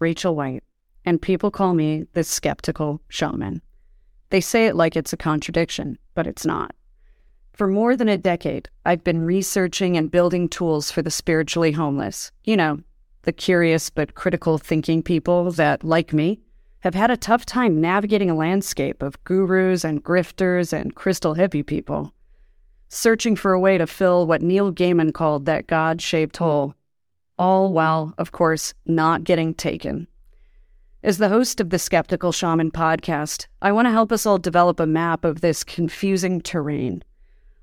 Rachel White, and people call me the skeptical shaman. They say it like it's a contradiction, but it's not. For more than a decade, I've been researching and building tools for the spiritually homeless. You know, the curious but critical thinking people that, like me, have had a tough time navigating a landscape of gurus and grifters and crystal hippie people, searching for a way to fill what Neil Gaiman called that God shaped hole all while, of course, not getting taken. As the host of the Skeptical Shaman podcast, I want to help us all develop a map of this confusing terrain.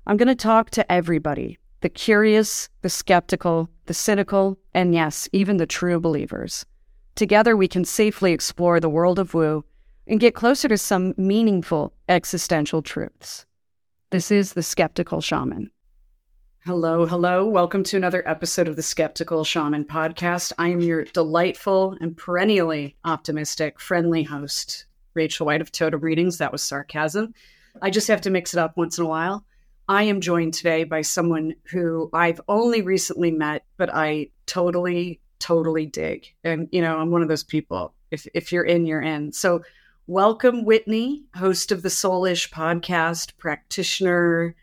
I'm going to talk to everybody the curious, the skeptical, the cynical, and yes, even the true believers. Together, we can safely explore the world of woo and get closer to some meaningful existential truths. This is the Skeptical Shaman. Hello, hello. Welcome to another episode of the Skeptical Shaman podcast. I am your delightful and perennially optimistic, friendly host, Rachel White of Totem Readings. That was sarcasm. I just have to mix it up once in a while. I am joined today by someone who I've only recently met, but I totally, totally dig. And, you know, I'm one of those people. If, if you're in, you're in. So, welcome, Whitney, host of the Soulish podcast, practitioner,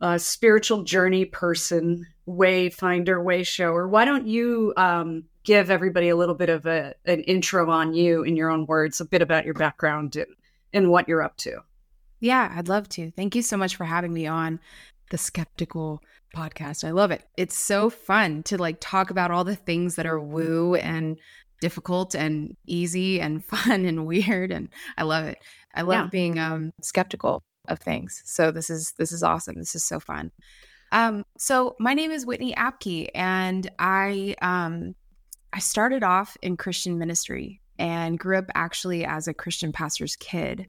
a spiritual journey person, way finder, way shower. Why don't you um, give everybody a little bit of a, an intro on you in your own words, a bit about your background and, and what you're up to? Yeah, I'd love to. Thank you so much for having me on the Skeptical podcast. I love it. It's so fun to like talk about all the things that are woo and difficult and easy and fun and weird and I love it. I love yeah. being um skeptical of things. So this is this is awesome. This is so fun. Um, so my name is Whitney Abke, and I um, I started off in Christian ministry and grew up actually as a Christian pastor's kid.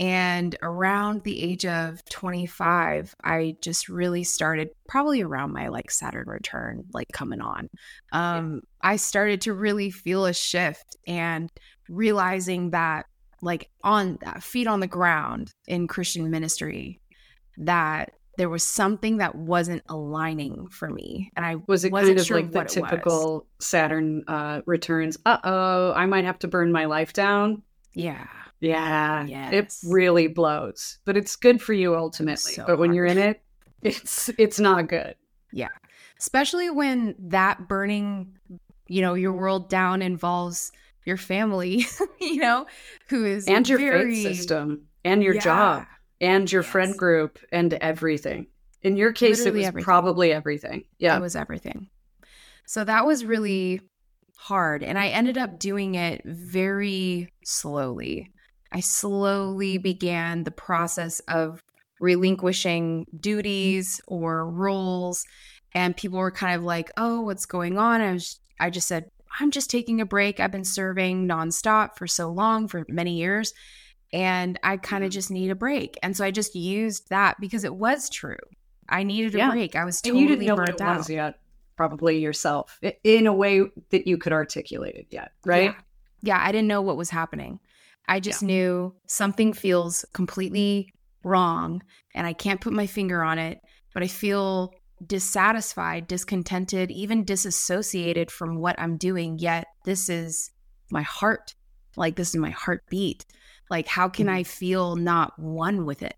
And around the age of 25, I just really started probably around my like Saturn return, like coming on. Um, yeah. I started to really feel a shift and realizing that like on feet on the ground in Christian ministry that there was something that wasn't aligning for me, and I was it kind of sure like the typical Saturn uh, returns. Uh oh, I might have to burn my life down. Yeah, yeah, yes. it really blows, but it's good for you ultimately. So but when hard. you're in it, it's it's not good. Yeah, especially when that burning, you know, your world down involves your family, you know, who is and your very... faith system and your yeah. job and your yes. friend group and everything. In your case, Literally it was everything. probably everything. Yeah. It was everything. So that was really hard. And I ended up doing it very slowly. I slowly began the process of relinquishing duties or roles. And people were kind of like, oh, what's going on? I was, I just said, I'm just taking a break. I've been serving nonstop for so long, for many years, and I kind of just need a break. And so I just used that because it was true. I needed a yeah. break. I was totally and you didn't know burnt what it out. Was yet, probably yourself, in a way that you could articulate it yet, right? Yeah, yeah I didn't know what was happening. I just yeah. knew something feels completely wrong, and I can't put my finger on it, but I feel dissatisfied, discontented, even disassociated from what I'm doing. Yet this is my heart. Like this is my heartbeat. Like how can I mm-hmm. feel not one with it?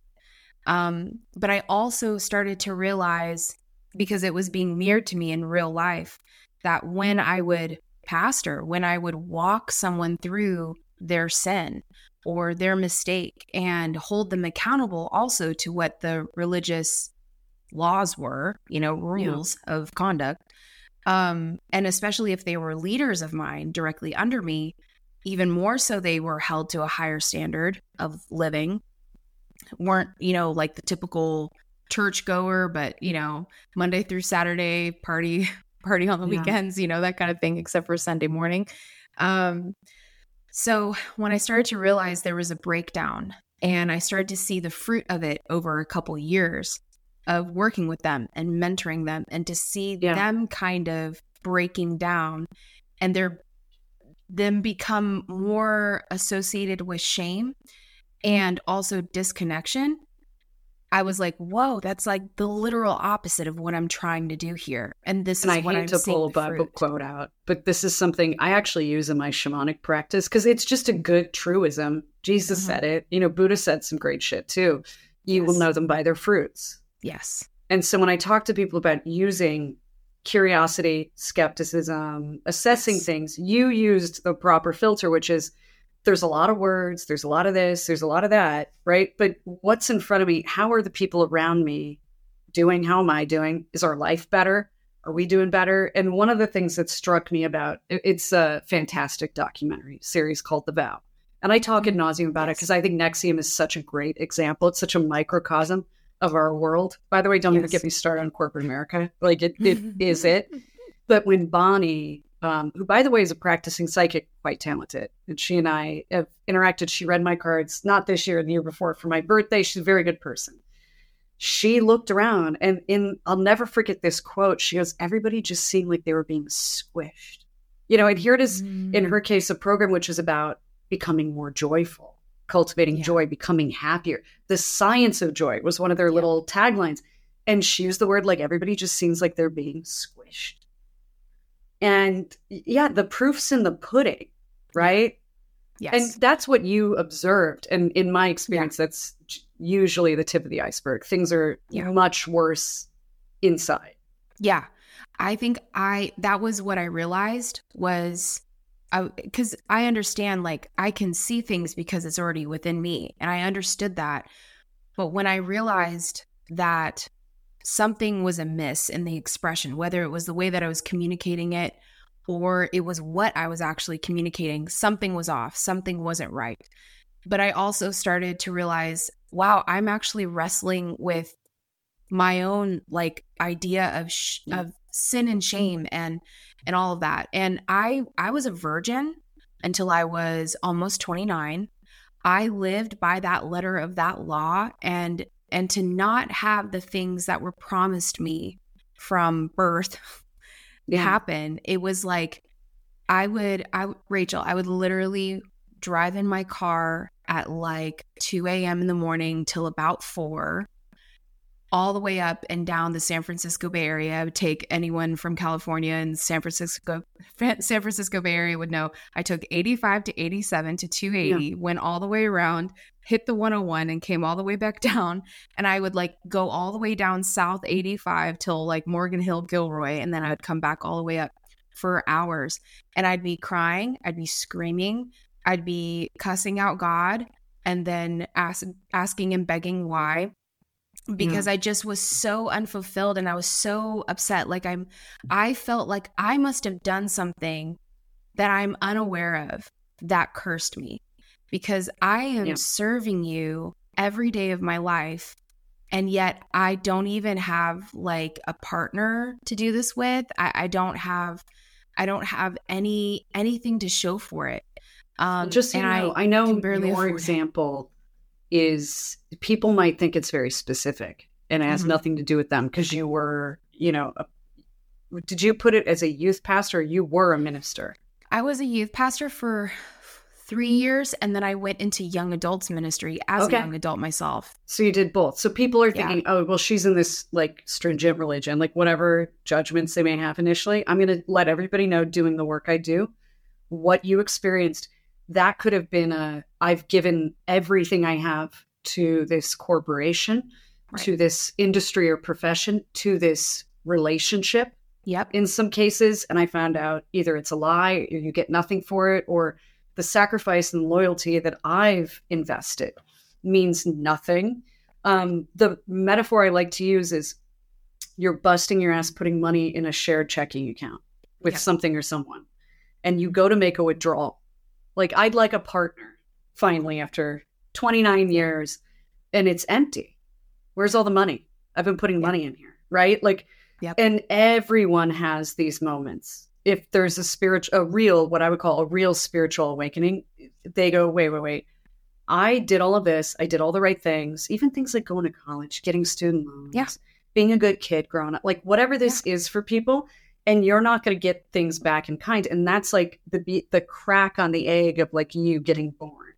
Um, but I also started to realize because it was being mirrored to me in real life that when I would pastor, when I would walk someone through their sin or their mistake and hold them accountable also to what the religious laws were, you know, rules yeah. of conduct. Um, and especially if they were leaders of mine directly under me, even more so they were held to a higher standard of living. weren't, you know, like the typical church goer, but you know, Monday through Saturday party party on the yeah. weekends, you know, that kind of thing, except for Sunday morning. Um, so when I started to realize there was a breakdown and I started to see the fruit of it over a couple years, of working with them and mentoring them and to see yeah. them kind of breaking down and they're them become more associated with shame and also disconnection I was like, whoa, that's like the literal opposite of what I'm trying to do here. And this and is I what hate I'm to pull a Bible quote out, but this is something I actually use in my shamanic practice because it's just a good truism. Jesus Mhm. said it. You know, Buddha said some great shit too. You will know them by their fruits. Yes. And so when I talk to people about using curiosity, skepticism, assessing Yes. things, you used the proper filter, which is there's a lot of words, there's a lot of this, there's a lot of that, right? But what's in front of me? How are the people around me doing? How am I doing? Is our life better? Are we doing better? And one of the things that struck me about it's a fantastic documentary series called The Vow. And I talk ad mm-hmm. nauseum about it because I think NXIVM is such a great example. It's such a microcosm of our world. By the way, don't even get me started on corporate America. Like it, it is it. But when Bonnie, um, who by the way is a practicing psychic, quite talented, and she and I have interacted. She read my cards not this year, the year before for my birthday. She's a very good person. She looked around, and in I'll never forget this quote. She goes, "Everybody just seemed like they were being squished." You know, and here it is in Mm. her case, a program which is about becoming more joyful, cultivating Yeah. joy, becoming happier. The science of joy was one of their Yeah. little taglines. And she used the word like everybody just seems like they're being squished. And yeah, the proof's in the pudding, right? Yes. And that's what you observed. And in my experience, that's usually the tip of the iceberg. Things are Yeah. much worse inside. Yeah. I think I that was what I realized was I cuz I understand like I can see things because it's already within me and I understood that. But when I realized that something was amiss in the expression, whether it was the way that I was communicating it or it was what I was actually communicating, something was off, something wasn't right. But I also started to realize, wow, I'm actually wrestling with my own like idea of sh- of sin and shame and and all of that. And I I was a virgin until I was almost 29. I lived by that letter of that law and and to not have the things that were promised me from birth Yeah. happen, it was like I would I Rachel, I would literally drive in my car at like 2 a.m. in the morning till about four all the way up and down the San Francisco Bay Area. I would take anyone from California and San Francisco, San Francisco Bay Area would know. I took 85 to 87 to 280, went all the way around, hit the 101, and came all the way back down. And I would like go all the way down South 85 till like Morgan Hill, Gilroy, and then I would come back all the way up for hours. And I'd be crying, I'd be screaming, I'd be cussing out God, and then ask, asking and begging why because I just was so unfulfilled and I was so upset. Like I'm, I felt like I must have done something that I'm unaware of that cursed me because I am Yeah. serving you every day of my life. And yet I don't even have like a partner to do this with. I, I don't have, I don't have any, anything to show for it. Um, just so you know, I, know can barely your example is people might think it's very specific and it has Mhm. nothing to do with them because you were, you know, a, did you put it as a youth pastor? Or you were a minister. I was a youth pastor for three years, and then I went into young adults ministry as Okay. a young adult myself. So you did both. So people are Yeah. thinking, oh, well, she's in this like stringent religion, like whatever judgments they may have initially. I'm going to let everybody know doing the work I do, what you experienced. That could have been a, I've given everything I have to this corporation, Right. to this industry or profession, to this relationship Yep. in some cases. And I found out either it's a lie or you get nothing for it, or the sacrifice and loyalty that I've invested means nothing. Um, the metaphor I like to use is you're busting your ass putting money in a shared checking account with Yeah. something or someone, and you go to make a withdrawal. Like, I'd like a partner finally after 29 years, and it's empty. Where's all the money? I've been putting Yeah. money in here, right? Like, Yep. and everyone has these moments. If there's a spiritual, a real, what I would call a real spiritual awakening, they go, wait, wait, wait. I did all of this. I did all the right things, even things like going to college, getting student loans, Yeah. being a good kid growing up, like whatever this is for people. And you're not going to get things back in kind. And that's like the be- the crack on the egg of like you getting born.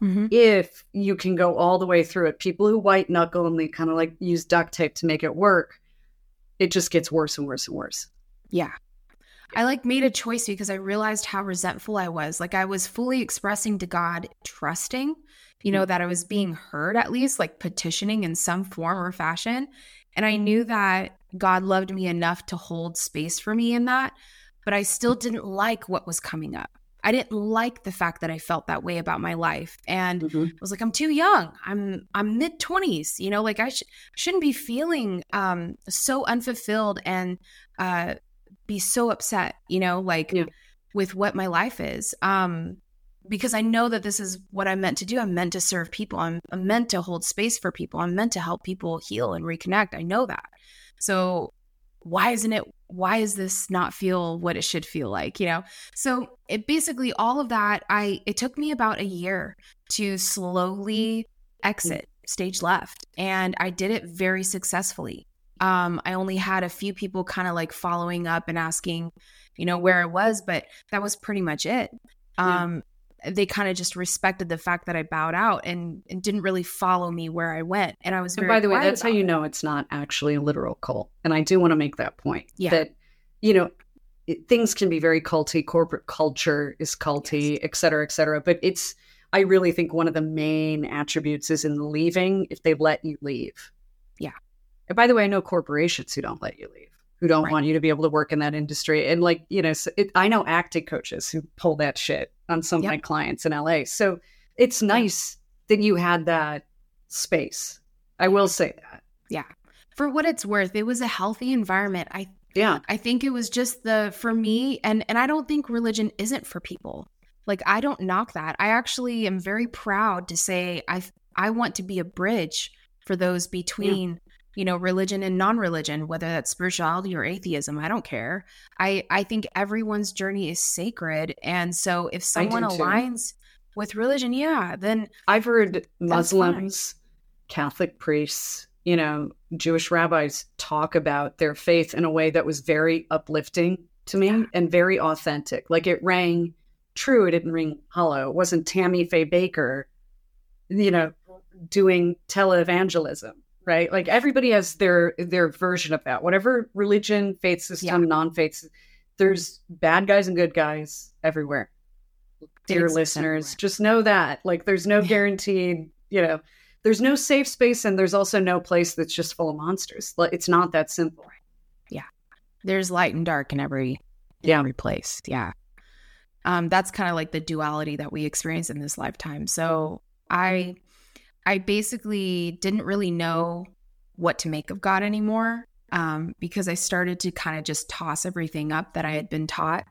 mm-hmm. if you can go all the way through it. People who white knuckle and they kind of like use duct tape to make it work, it just gets worse and worse and worse. Yeah. I like made a choice because I realized how resentful I was. Like I was fully expressing to God, trusting, you know, that I was being heard at least, like petitioning in some form or fashion. And I knew that God loved me enough to hold space for me in that, but I still didn't like what was coming up. I didn't like the fact that I felt that way about my life. And mm-hmm. I was like, I'm too young. I'm I'm mid 20s, you know, like I sh- shouldn't be feeling um so unfulfilled and uh be so upset, you know, like yeah. with what my life is. Um because I know that this is what I'm meant to do. I'm meant to serve people. I'm, I'm meant to hold space for people. I'm meant to help people heal and reconnect. I know that. So why isn't it why is this not feel what it should feel like you know? So it basically all of that i it took me about a year to slowly exit stage left and i did it very successfully. Um i only had a few people kind of like following up and asking you know where i was but that was pretty much it. Um they kind of just respected the fact that I bowed out and, and didn't really follow me where I went. And I was And by the way, that's how you know it's not actually a literal cult. And I do want to make that point. Yeah. That, you know, it, things can be very culty, corporate culture is culty, yes. et cetera, et cetera. But it's, I really think one of the main attributes is in leaving if they let you leave. Yeah. And by the way, I know corporations who don't let you leave who don't right. want you to be able to work in that industry. And like, you know, so it, I know acting coaches who pull that shit on some yep. of my clients in LA. So it's nice that you had that space. I will say that. Yeah. For what it's worth, it was a healthy environment. I yeah. I think it was just the for me and and I don't think religion isn't for people. Like I don't knock that. I actually am very proud to say I I want to be a bridge for those between yeah you know religion and non-religion whether that's spirituality or atheism i don't care. I i think everyone's journey is sacred and so if someone aligns with religion yeah then i've heard muslims catholic priests you know jewish rabbis talk about their faith in a way that was very uplifting to me yeah. and very authentic. Like it rang true it didn't ring hollow. It wasn't Tammy Faye Bakker you know doing televangelism right? Like everybody has their their version of that. Whatever religion, faith system, yeah. non-faith, there's bad guys and good guys everywhere. Dear it's listeners, everywhere. just know that. Like there's no guaranteed, you know, there's no safe space and there's also no place that's just full of monsters. It's not that simple. Yeah. There's light and dark in every in yeah. every place. Yeah. Um, that's kind of like the duality that we experience in this lifetime. So I I basically didn't really know what to make of God anymore um, because I started to kind of just toss everything up that I had been taught,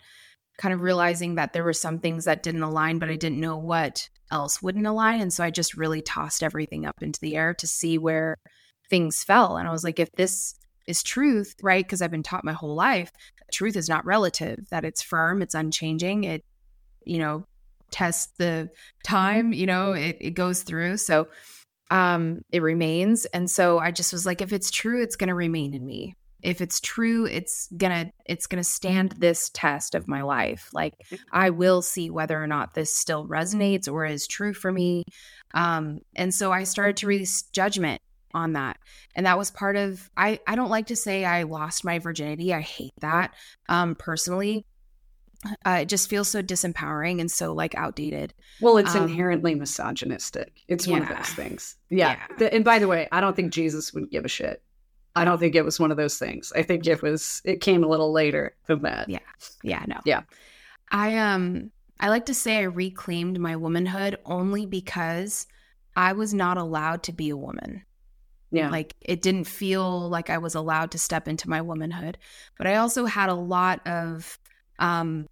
kind of realizing that there were some things that didn't align, but I didn't know what else wouldn't align. And so I just really tossed everything up into the air to see where things fell. And I was like, if this is truth, right? Because I've been taught my whole life, truth is not relative, that it's firm, it's unchanging, it, you know, test the time, you know, it, it goes through. So um it remains. And so I just was like, if it's true, it's gonna remain in me. If it's true, it's gonna it's gonna stand this test of my life. Like I will see whether or not this still resonates or is true for me. Um, and so I started to release judgment on that and that was part of i i don't like to say i lost my virginity i hate that um personally uh, it just feels so disempowering and so like outdated. Well, it's um, inherently misogynistic. It's yeah. one of those things. Yeah. yeah. And by the way, I don't think Jesus would give a shit. I don't think it was one of those things. I think it was it came a little later than that. Yeah. Yeah, no. Yeah. I um I like to say I reclaimed my womanhood only because I was not allowed to be a woman. Yeah. Like it didn't feel like I was allowed to step into my womanhood. But I also had a lot of um,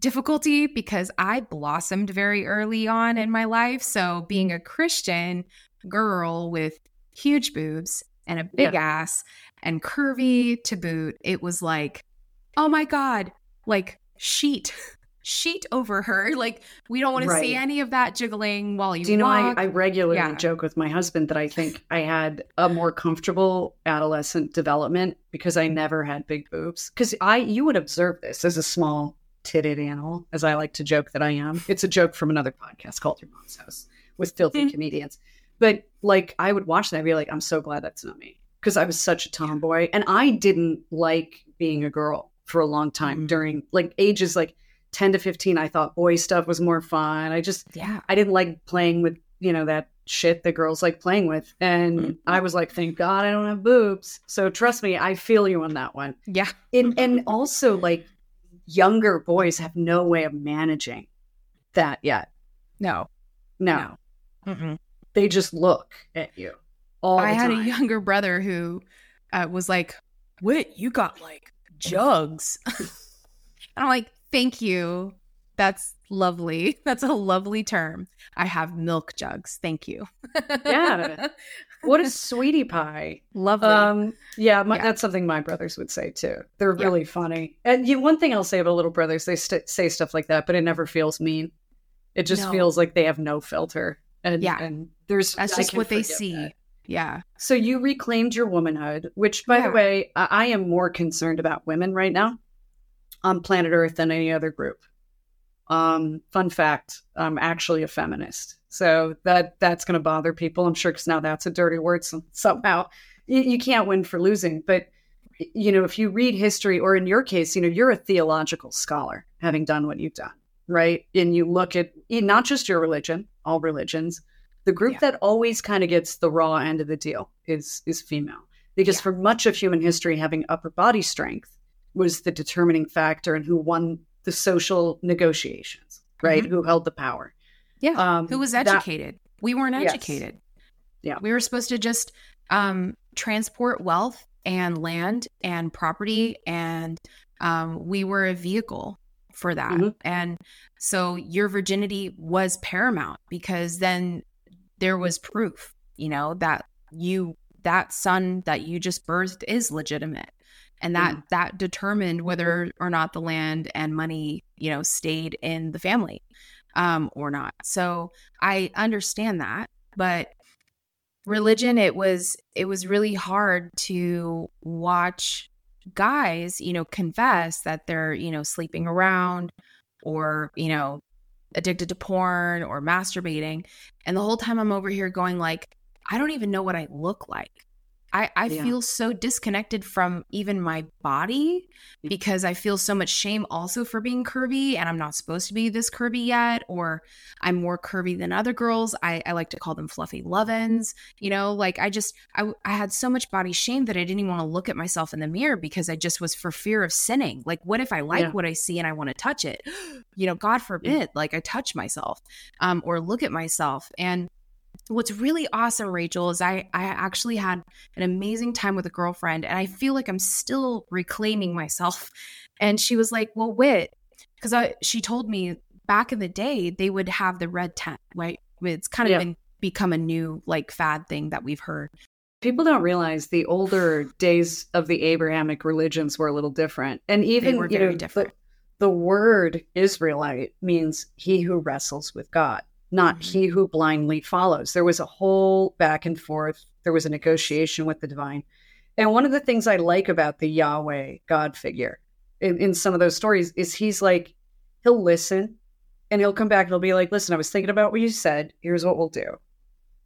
difficulty because I blossomed very early on in my life. So, being a Christian girl with huge boobs and a big yeah. ass and curvy to boot, it was like, oh my God, like sheet. sheet over her. Like we don't want to right. see any of that jiggling while you. Do you know? I, I, regularly yeah. joke with my husband that I think I had a more comfortable adolescent development because I never had big boobs. Because I, you would observe this as a small titted animal, as I like to joke that I am. It's a joke from another podcast called Your Mom's House with filthy Mm. comedians. But like, I would watch that and be like, I'm so glad that's not me because I was such a tomboy and I didn't like being a girl for a long time Mhm. during like ages like 10 to 15. I thought boy stuff was more fun. I just, Yeah. I didn't like playing with, you know, that shit that girls like playing with. And Mhm. I was like, thank God I don't have boobs. So trust me, I feel you on that one. Yeah. And, and also, like, younger boys have no way of managing that yet. No. No, No. They just look at you all I had time. a younger brother who uh, was like, "Wait, you got like jugs?" and I'm like, "Thank you. That's lovely. That's a lovely term. I have milk jugs. Thank you." Yeah. what a sweetie pie. lovely. Um, yeah, my, Yeah. that's something my brothers would say too. They're Yeah. really funny. And you, one thing I'll say about little brothers, they st- say stuff like that, but it never feels mean. It just No. feels like they have no filter. And Yeah. and there's That's I just what they see. that. Yeah. So you reclaimed your womanhood, which, by Yeah. the way, I, I am more concerned about women right now on planet Earth than any other group. Um, fun fact: I'm actually a feminist, so that that's going to bother people. I'm sure because now that's a dirty word. So, somehow you, you can't win for losing. But you know, if you read history, or in your case, you know, you're a theological scholar, having done what you've done, right? And you look at not just your religion, all religions, the group Yeah. that always kind of gets the raw end of the deal is is female because Yeah. for much of human history having upper body strength was the determining factor and who won the social negotiations right who held the power Yeah. um Who was that- educated? we weren't Yes. educated. Yeah. We were supposed to just um, transport wealth and land and property, and um, we were a vehicle for that. Mhm. And so your virginity was paramount because then there was proof, you know, that you that son that you just birthed is legitimate and that Mhm. that determined whether or not the land and money you know stayed in the family um or not. So i understand that but religion it was it was really hard to watch guys you know confess that they're you know sleeping around or you know addicted to porn or masturbating. And the whole time i'm over here going like i don't even know what i look like i i Yeah. feel so disconnected from even my body because i feel so much shame also for being curvy and i'm not supposed to be this curvy yet or i'm more curvy than other girls. I, I like to call them fluffy lovin's you know like i just I, I had so much body shame that i didn't even want to look at myself in the mirror because i just was for fear of sinning. Like what if i like Yeah. what i see and i want to touch it? You know god forbid like i touch myself um, or look at myself. And what's really awesome rachel is i i actually had an amazing time with a girlfriend and i feel like i'm still reclaiming myself and she was like well Whit because i she told me back in the day they would have the red tent right it's kind of Yeah. been become a new like fad thing that we've heard people don't realize the older days of the abrahamic religions were a little different and even were you very know, different. The, the word israelite means he who wrestles with god not Mhm. he who blindly follows. There was a whole back and forth. There was a negotiation with the divine. And one of the things i like about the yahweh god figure in, in some of those stories is he's like he'll listen and he'll come back. And he'll be like listen i was thinking about what you said. Here's what we'll do.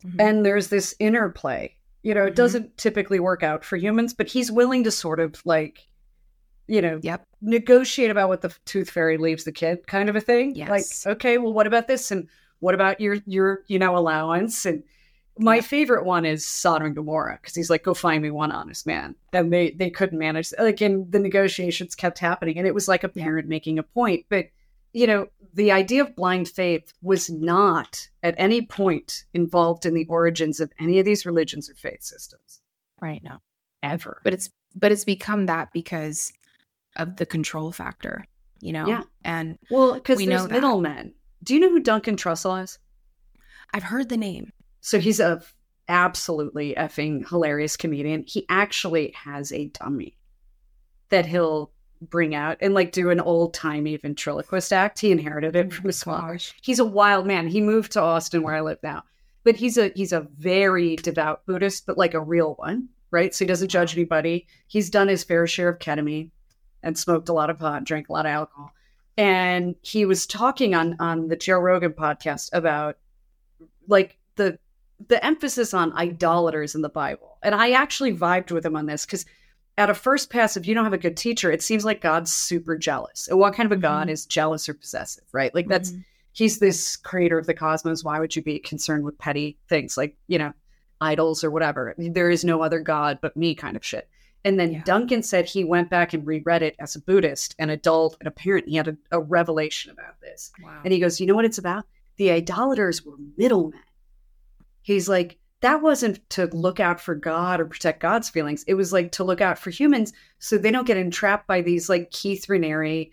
Mhm. and there's this interplay you know it Mhm. doesn't typically work out for humans but he's willing to sort of like you know yep. negotiate about what the tooth fairy leaves the kid kind of a thing. Yes. like okay well what about this? And what about your your you know allowance and my favorite one is Sodom and Gomorrah because he's like, "Go find me one honest man." And they they couldn't manage. Like, and the negotiations kept happening, and it was like a parent making a point. But you know, the idea of blind faith was not at any point involved in the origins of any of these religions or faith systems right now ever. but it's but it's become that because of the control factor you know Yeah. and Well, because We there's know middlemen. Do you know who Duncan Trussell is? i've heard the name So he's a absolutely effing hilarious comedian. He actually has a dummy that he'll bring out and like do an old timey ventriloquist act. He inherited it oh from his father. He's a wild man. He moved to Austin where I live now. But he's a he's a very devout Buddhist, but like a real one, right? So he doesn't judge anybody. He's done his fair share of ketamine and smoked a lot of pot, drank a lot of alcohol. And he was talking on on the Joe Rogan podcast about like the the emphasis on idolaters in the Bible. And I actually vibed with him on this because at a first pass, if you don't have a good teacher, it seems like God's super jealous. And what kind of a God mm-hmm. is jealous or possessive, right? Like that's mm-hmm. he's this creator of the cosmos. Why would you be concerned with petty things like, you know, idols or whatever? I mean, there is no other God but me kind of shit. And then yeah. Duncan said he went back and reread it as a Buddhist, an adult, and a parent. He had a, a revelation about this. Wow. And he goes, You know what it's about? The idolaters were middlemen. He's like, that wasn't to look out for God or protect God's feelings. It was like to look out for humans so they don't get entrapped by these like Keith Raniere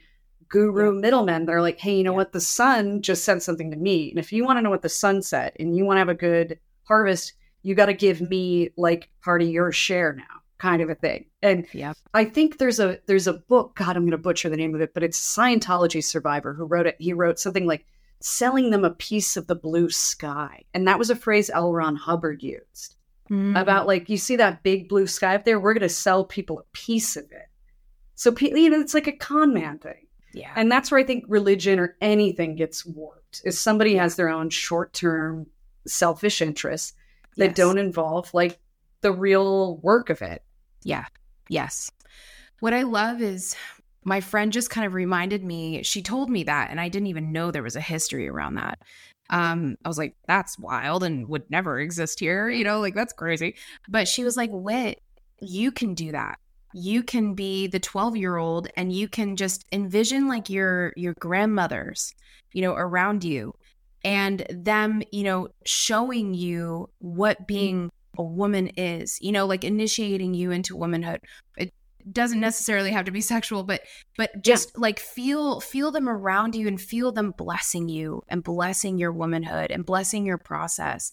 guru yeah. middlemen. They're like, hey, you know yeah. what? The sun just said something to me. And if you want to know what the sun said and you want to have a good harvest, you got to give me like part of your share now kind of a thing. And yeah. I think there's a there's a book, God, I'm gonna butcher the name of it, but it's Scientology survivor who wrote it. He wrote something like selling them a piece of the blue sky. And that was a phrase L. Ron Hubbard used mm. about like, you see that big blue sky up there? We're gonna sell people a piece of it. So you know, it's like a con man thing. Yeah. And that's where I think religion or anything gets warped. Is somebody has their own short term selfish interests that yes. don't involve like the real work of it. Yeah. Yes. What I love is my friend just kind of reminded me, she told me that, and I didn't even know there was a history around that. Um, I was like, that's wild and would never exist here, you know, like that's crazy. But she was like, Whit, you can do that. You can be the 12 year old and you can just envision like your your grandmothers, you know, around you and them, you know, showing you what being a woman is, you know, like initiating you into womanhood. It doesn't necessarily have to be sexual, but but just yeah. like feel feel them around you and feel them blessing you and blessing your womanhood and blessing your process.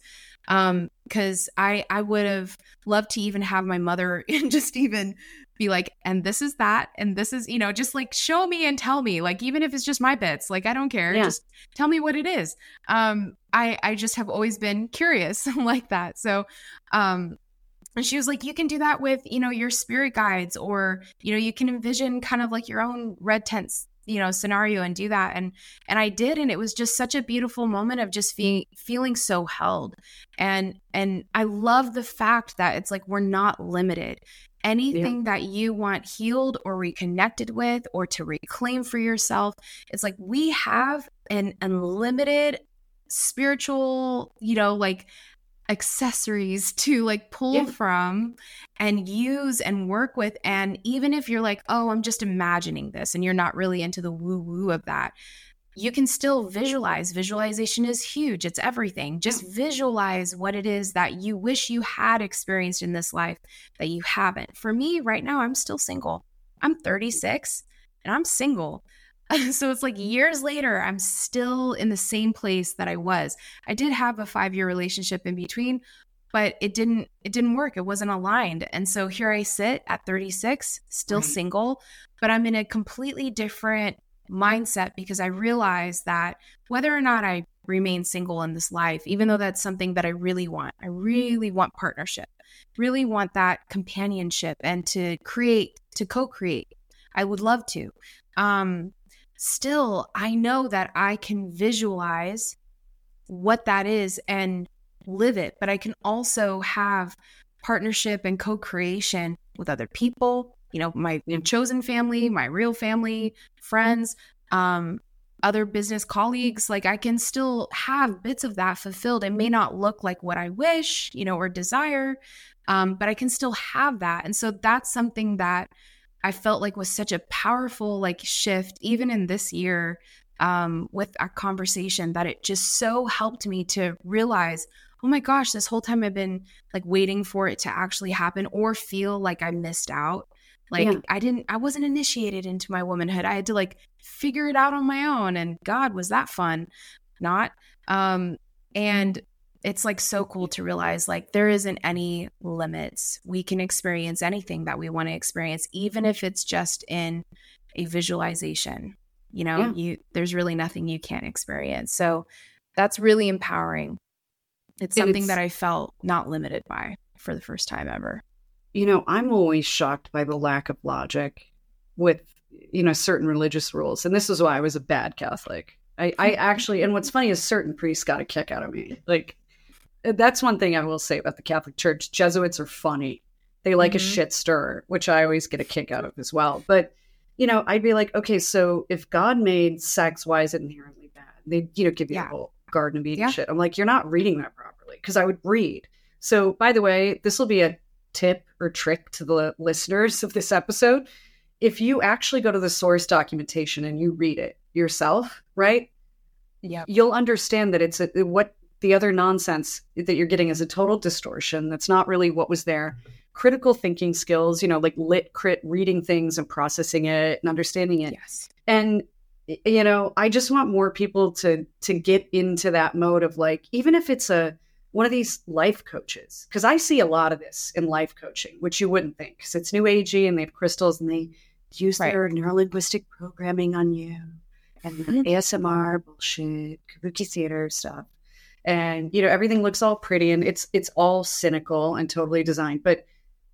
Um, because I I would have loved to even have my mother and just even be like, and this is that, and this is, you know, just like show me and tell me, like, even if it's just my bits, like, I don't care. Yeah. Just tell me what it is. Um, I, I just have always been curious like that. So, um, and she was like, you can do that with, you know, your spirit guides, or, you know, you can envision kind of like your own red tents you know scenario and do that and and I did and it was just such a beautiful moment of just feeling feeling so held and and I love the fact that it's like we're not limited anything yeah. that you want healed or reconnected with or to reclaim for yourself it's like we have an unlimited spiritual you know like accessories to like pull yeah. from and use and work with and even if you're like oh i'm just imagining this and you're not really into the woo woo of that you can still visualize. Visualization is huge, it's everything. Just visualize what it is that you wish you had experienced in this life that you haven't. For me, right now, I'm still single. I'm 36 and I'm single. so it's like years later, I'm still in the same place that I was. I did have a five year relationship in between, but it didn't it didn't work it wasn't aligned and so here i sit at 36 still right. single but i'm in a completely different mindset because I realized that whether or not I remain single in this life, even though that's something that I really want, I really want partnership, really want that companionship and to create, to co create. I would love to. Um, still, I know that I can visualize what that is and live it, but I can also have partnership and co creation with other people, you know, my chosen family, my real family, friends, um, other business colleagues. Like I can still have bits of that fulfilled. It may not look like what I wish, you know, or desire, um, but I can still have that. And so that's something that I felt like was such a powerful like shift, even in this year um, with our conversation, that it just so helped me to realize oh my gosh, this whole time I've been like waiting for it to actually happen or feel like I missed out. Like yeah. I didn't I wasn't initiated into my womanhood. I had to like figure it out on my own and god was that fun. Not um and it's like so cool to realize like there isn't any limits. We can experience anything that we want to experience even if it's just in a visualization. You know, yeah. you there's really nothing you can't experience. So that's really empowering. It's something it's, that I felt not limited by for the first time ever you know, I'm always shocked by the lack of logic with you know, certain religious rules. And this is why I was a bad Catholic. I, I actually, and what's funny is certain priests got a kick out of me. Like, that's one thing I will say about the Catholic Church. Jesuits are funny. They like mm-hmm. a shit stir, which I always get a kick out of as well. But, you know, I'd be like, okay, so if God made sex, why is it inherently bad? They, you know, give you yeah. a whole Garden of Eden yeah. shit. I'm like, you're not reading that properly because I would read. So, by the way, this will be a tip or trick to the listeners of this episode. If you actually go to the source documentation and you read it yourself, right? Yeah. You'll understand that it's a, what the other nonsense that you're getting is a total distortion. That's not really what was there. Critical thinking skills, you know, like lit crit, reading things and processing it and understanding it. Yes. And you know, I just want more people to to get into that mode of like, even if it's a one of these life coaches, because I see a lot of this in life coaching, which you wouldn't think, because it's new agey and they have crystals and they use right. their neurolinguistic programming on you and mm-hmm. ASMR bullshit, kabuki theater stuff and you know everything looks all pretty and it's it's all cynical and totally designed but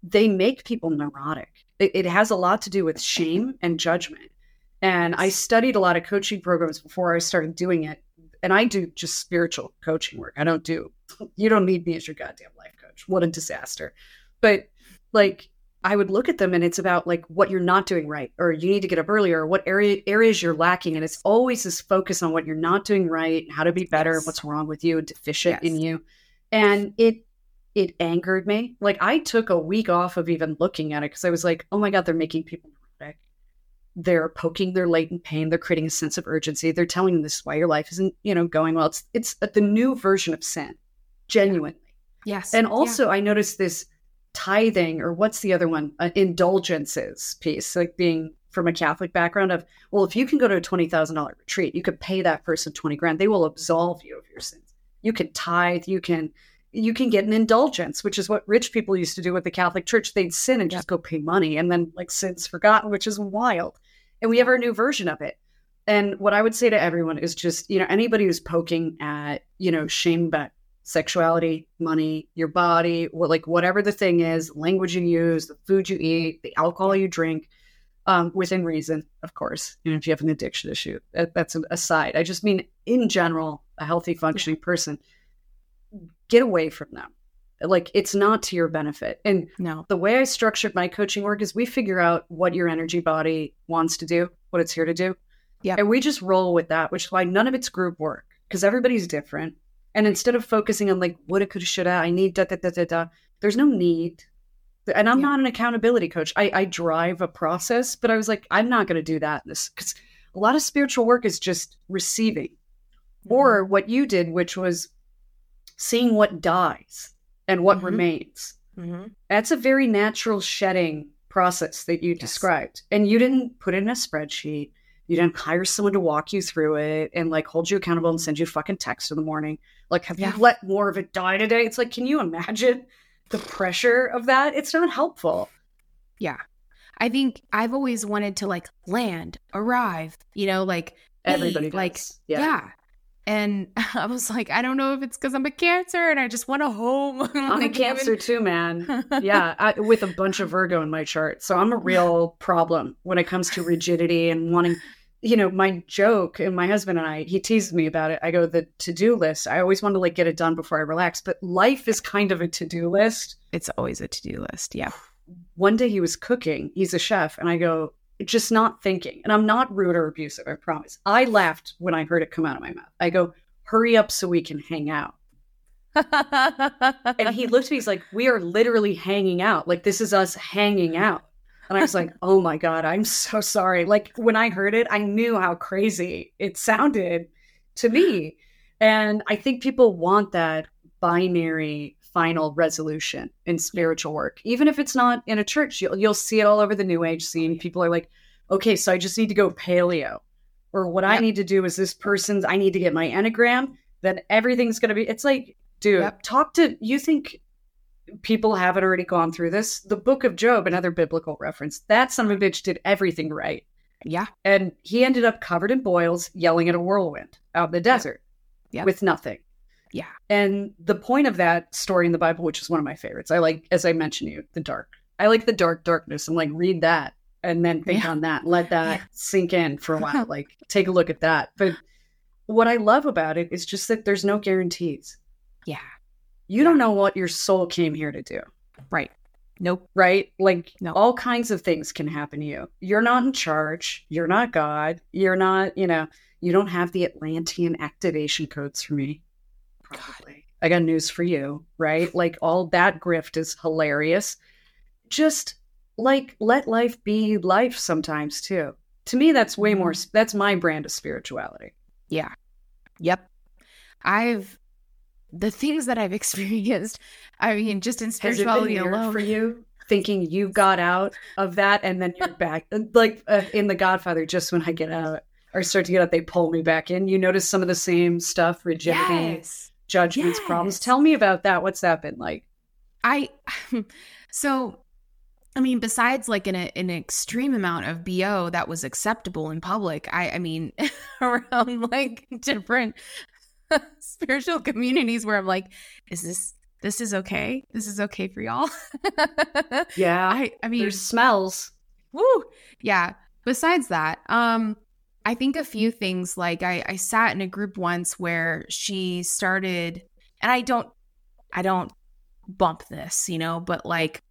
they make people neurotic. It, it has a lot to do with shame and judgment. And i studied a lot of coaching programs before i started doing it and i do just spiritual coaching work. I don't do you don't need me as your goddamn life coach. What a disaster. But like I would look at them and it's about like what you're not doing right, or you need to get up earlier, or what area areas you're lacking. And it's always this focus on what you're not doing right, how to be better, yes. what's wrong with you, deficient yes. in you. And it it angered me. Like I took a week off of even looking at it because I was like, oh my God, they're making people neurotic. They're poking their latent pain. They're creating a sense of urgency. They're telling them this is why your life isn't, you know, going well. It's it's the new version of sin, genuinely. Yes. And also yeah. I noticed this tithing or what's the other one? Uh, indulgences piece like being from a catholic background of well if you can go to a $20000 retreat you could pay that person 20 grand. They will absolve you of your sins. You can tithe you can you can get an indulgence which is what rich people used to do with the catholic church. They'd sin and just go pay money and then like sin's forgotten which is wild. And we have our new version of it. And what i would say to everyone is just you know anybody who's poking at you know shame bet sexuality, money, your body, what like whatever the thing is, language you use, the food you eat, the alcohol you drink, um, within reason, of course. You know, if you have an addiction issue, that, that's an aside. I just mean in general, a healthy, functioning person, get away from them. Like it's not to your benefit. And no, the way I structured my coaching work is we figure out what your energy body wants to do, what it's here to do. Yeah. And we just roll with that, which is why none of it's group work because everybody's different. And instead of focusing on like woulda, coulda, shoulda, I need da da da da da. There's no need. And I'm yeah. not an accountability coach. I, I drive a process, but I was like, I'm not going to do that. This because a lot of spiritual work is just receiving, mm-hmm. or what you did, which was seeing what dies and what mm-hmm. remains. Mm-hmm. That's a very natural shedding process that you yes. described, and you didn't put it in a spreadsheet. You didn't hire someone to walk you through it and like hold you accountable and send you fucking text in the morning. Like, have yeah. you let more of it die today? It's like, can you imagine the pressure of that? It's not helpful. Yeah. I think I've always wanted to like land, arrive, you know, like everybody like yeah. yeah. And I was like, I don't know if it's because I'm a cancer and I just want a home. I'm a cancer too, man. yeah, I, with a bunch of Virgo in my chart, so I'm a real problem when it comes to rigidity and wanting you know, my joke and my husband and I, he teased me about it. I go, the to do list, I always want to like get it done before I relax, but life is kind of a to do list. It's always a to do list. Yeah. One day he was cooking, he's a chef, and I go, just not thinking. And I'm not rude or abusive, I promise. I laughed when I heard it come out of my mouth. I go, hurry up so we can hang out. and he looked at me, he's like, we are literally hanging out. Like, this is us hanging out. And I was like, oh my God, I'm so sorry. Like when I heard it, I knew how crazy it sounded to me. And I think people want that binary final resolution in spiritual work, even if it's not in a church. You'll, you'll see it all over the new age scene. People are like, okay, so I just need to go paleo. Or what yep. I need to do is this person's, I need to get my Enneagram, then everything's going to be, it's like, dude, yep. talk to, you think people haven't already gone through this. The book of Job, another biblical reference, that son of a bitch did everything right. Yeah. And he ended up covered in boils, yelling at a whirlwind out in the desert yeah. with nothing. Yeah. And the point of that story in the Bible, which is one of my favorites, I like, as I mentioned you, the dark. I like the dark darkness and like read that and then think Yeah. on that. Let that Yeah. sink in for a while. Like take a look at that. But what I love about it is just that there's no guarantees. Yeah. You don't know what your soul came here to do, Right. Nope. right? Like No. all kinds of things can happen to you. You're not in charge. You're not God. You're not, you know, you don't have the Atlantean activation codes for me. Probably. I got news for you, right? Like all that grift is hilarious. Just like let life be life sometimes too. To me, that's way mm-hmm. more, that's my brand of spirituality. Yeah. Yep. I've the things that I've experienced. I mean, just in spirituality alone. for you? Thinking you got out of that and then you're back. Like uh, in The Godfather, just when I get out or start to get out, they pull me back in. You notice some of the same stuff, rigidity, Yes. judgments, problems. Tell me about that. What's that been like? I so I mean, besides like an an extreme amount of BO that was acceptable in public, I I mean around like different spiritual communities where I'm like, is this this is okay? This is okay for y'all? Yeah. I I mean There's smells. Woo! Yeah. Besides that, um, I think a few things like I, I sat in a group once where she started and I don't I don't bump this, you know, but like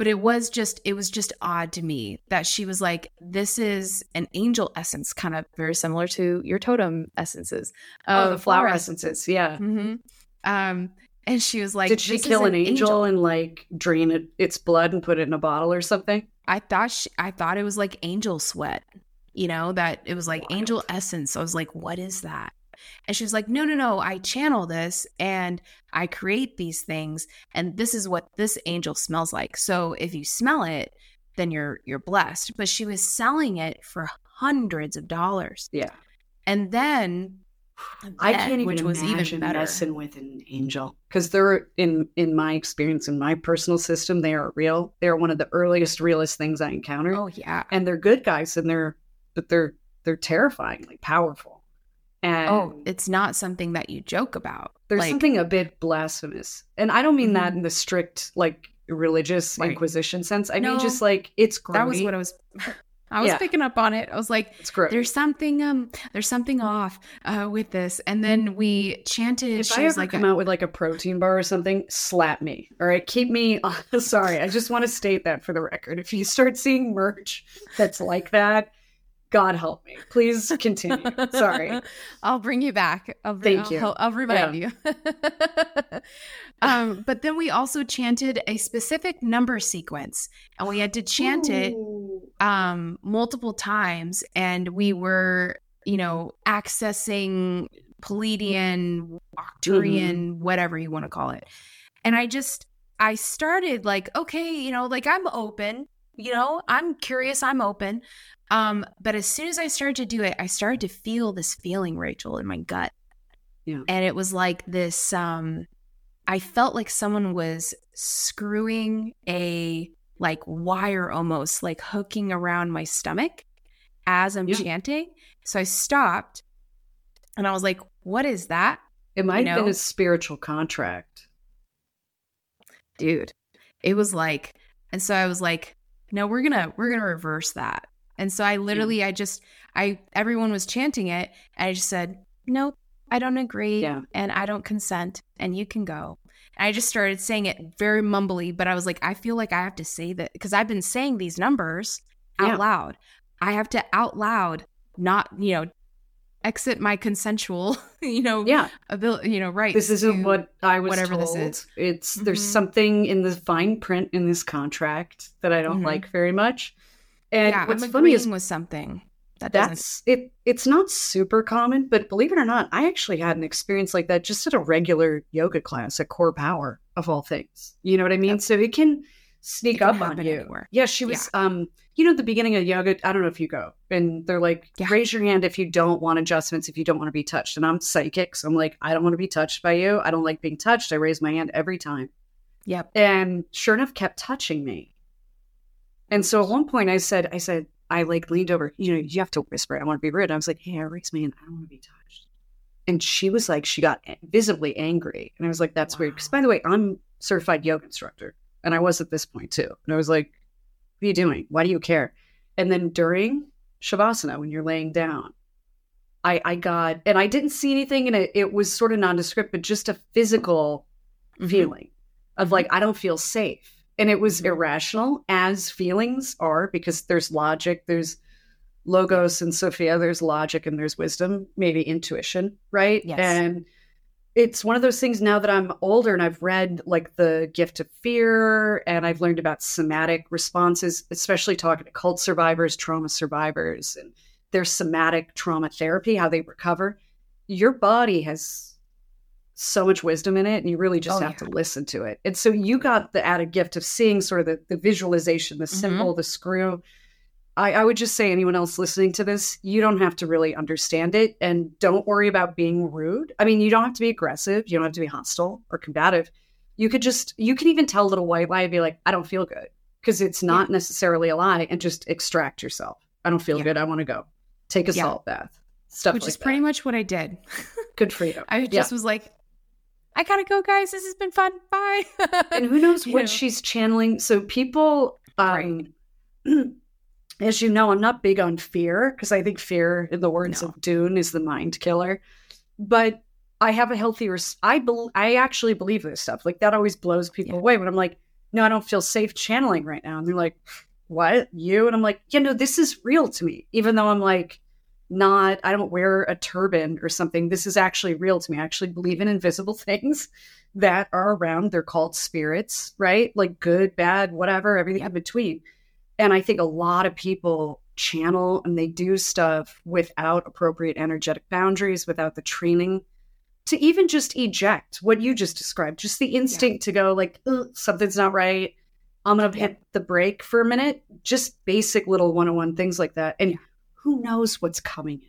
but it was just it was just odd to me that she was like, This is an angel essence, kind of very similar to your totem essences. Oh, uh, the flower essences. Yeah. hmm Um and she was like, Did she "This is kill an angel, and like drain it, its blood and put it in a bottle or something? I thought she, I thought it was like angel sweat, you know, that it was like Wild. angel essence. I was like, what is that? And she was like, no, no, no, I channel this and I create these things and this is what this angel smells like. So if you smell it, then you're you're blessed. But she was selling it for hundreds of dollars. Yeah. And then I can't even which was imagine even better. messing with an angel because they're in in my experience in my personal system they are real. They're one of the earliest, realest things I encountered, Oh yeah. and they're good guys, and they're but they're they're terrifyingly powerful. And Oh, it's not something that you joke about. there's Like, something a bit blasphemous, and I don't mean that Mhm. in the strict like religious Right. inquisition sense. I No, mean just like it's grody. that was what I was I was Yeah. picking up on it. I was like, it's grody. there's something um there's something off uh with this and then we chanted If she I was ever like come out with like a protein bar or something, slap me. All right, keep me. sorry, I just want to state that for the record. If you start seeing merch that's like that, God help me. Please continue. Sorry. i'll bring you back i'll bring, Thank I'll, you. I'll, I'll remind you um but then we also chanted a specific number sequence and we had to chant it um multiple times and we were you know accessing Pleiadian Arcturian whatever you want to call it and i just i started like okay you know like i'm open you know i'm curious i'm open um but as soon as i started to do it i started to feel this feeling rachel in my gut Yeah. and it was like this um i felt like someone was screwing a like wire almost like hooking around my stomach as i'm Yeah. chanting so i stopped and i was like what is that It might have know? been a spiritual contract. dude it was like and so i was like no we're gonna we're gonna reverse that and so i literally i just i everyone was chanting it and i just said nope i don't agree Yeah. and i don't consent and you can go and i just started saying it very mumbly but i was like i feel like i have to say that because i've been saying these numbers out Yeah. loud i have to out loud not you know exit my consensual you know Yeah, ability you know right this isn't what I was whatever this is. It's there's Mhm. something in the fine print in this contract that I don't Mhm. like very much. And yeah what's i'm funny is with something that doesn't that's it it's not super common but believe it or not i actually had an experience like that just at a regular yoga class at CorePower of all things you know what i mean Yep. so it can sneak It can up on you anywhere. yeah she was um you know the beginning of yoga i don't know if you go and they're like Yeah. raise your hand if you don't want adjustments if you don't want to be touched and i'm psychic so i'm like i don't want to be touched by you i don't like being touched i raise my hand every time Yep. and sure enough kept touching me and so at one point i said i said i like leaned over you know you have to whisper i want to be rude. I was like hey i my hand i don't want to be touched. And she was like she got visibly angry. And i was like that's weird. Because by the way i'm certified yoga instructor and i was at this point too. And i was like what are you doing? Why do you care? And then during Shavasana, when you're laying down, I, I got, and I didn't see anything, and it, it was sort of nondescript, but just a physical mm-hmm. feeling of like, I don't feel safe. And it was mm-hmm. irrational, as feelings are, because there's logic, there's logos and Sophia, there's logic and there's wisdom, maybe intuition, right? Yes. And it's one of those things now that I'm older and I've read like the gift of fear and I've learned about somatic responses, especially talking to cult survivors, trauma survivors, and their somatic trauma therapy, how they recover. Your body has so much wisdom in it, and you really just oh, have yeah. to listen to it. And so you got the added gift of seeing sort of the, the visualization, the symbol, mm-hmm. the screw, I, I would just say anyone else listening to this, you don't have to really understand it and don't worry about being rude. I mean, you don't have to be aggressive, you don't have to be hostile or combative. You could just, you can even tell a little white lie and be like, I don't feel good because it's not yeah. necessarily a lie and just extract yourself. I don't feel yeah. good. I want to go. Take a yeah. salt bath. Stuff Which like is that. pretty much what I did. good for you. I just was like, I gotta go, guys. This has been fun. Bye. and who knows what know. she's channeling? So people, um, right. as you know, I'm not big on fear because I think fear, in the words no. of Dune, is the mind killer. But I have a healthy. Res- I be- I actually believe this stuff. Like that always blows people yeah. away when I'm like, no, I don't feel safe channeling right now, and they're like, what you? And I'm like, yeah, no, this is real to me. Even though I'm like, not, I don't wear a turban or something. This is actually real to me. I actually believe in invisible things that are around. They're called spirits, right? Like good, bad, whatever, everything in between and I think a lot of people channel and they do stuff without appropriate energetic boundaries, without the training to even just eject what you just described, just the instinct yeah. to go like, something's not right. I'm going to hit the brake for a minute. Just basic little one on one things like that. And yeah. Who knows what's coming in?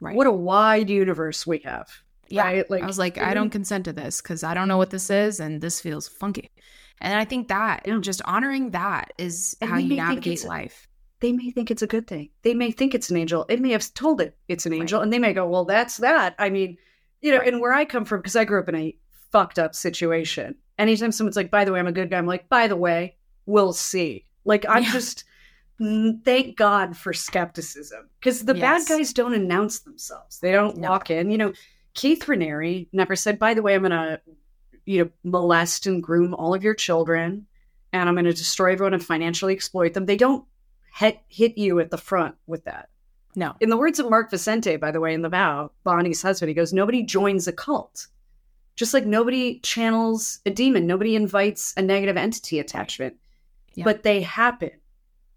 Right. What a wide universe we have. Yeah. Right? Like, I was like, I mhm. don't consent to this because I don't know what this is and this feels funky. And I think that yeah. just honoring that is and how you navigate life. They may think it's a good thing. They may think it's an angel. It may have told it it's an angel, right. and they may go, "Well, that's that." I mean, you know, right. and where I come from, because I grew up in a fucked up situation. Anytime someone's like, "By the way, I'm a good guy," I'm like, "By the way, we'll see." Like I'm yeah. just thank God for skepticism because the yes. bad guys don't announce themselves. They don't no. walk in. You know, Keith Raniere never said, "By the way, I'm going to you know, molest and groom all of your children and I'm going to destroy everyone and financially exploit them. They don't hit, hit you at the front with that. No. In the words of Mark Vicente, by the way, in the vow, Bonnie's husband, he goes, Nobody joins a cult. Just like nobody channels a demon, nobody invites a negative entity attachment, yeah. but they happen.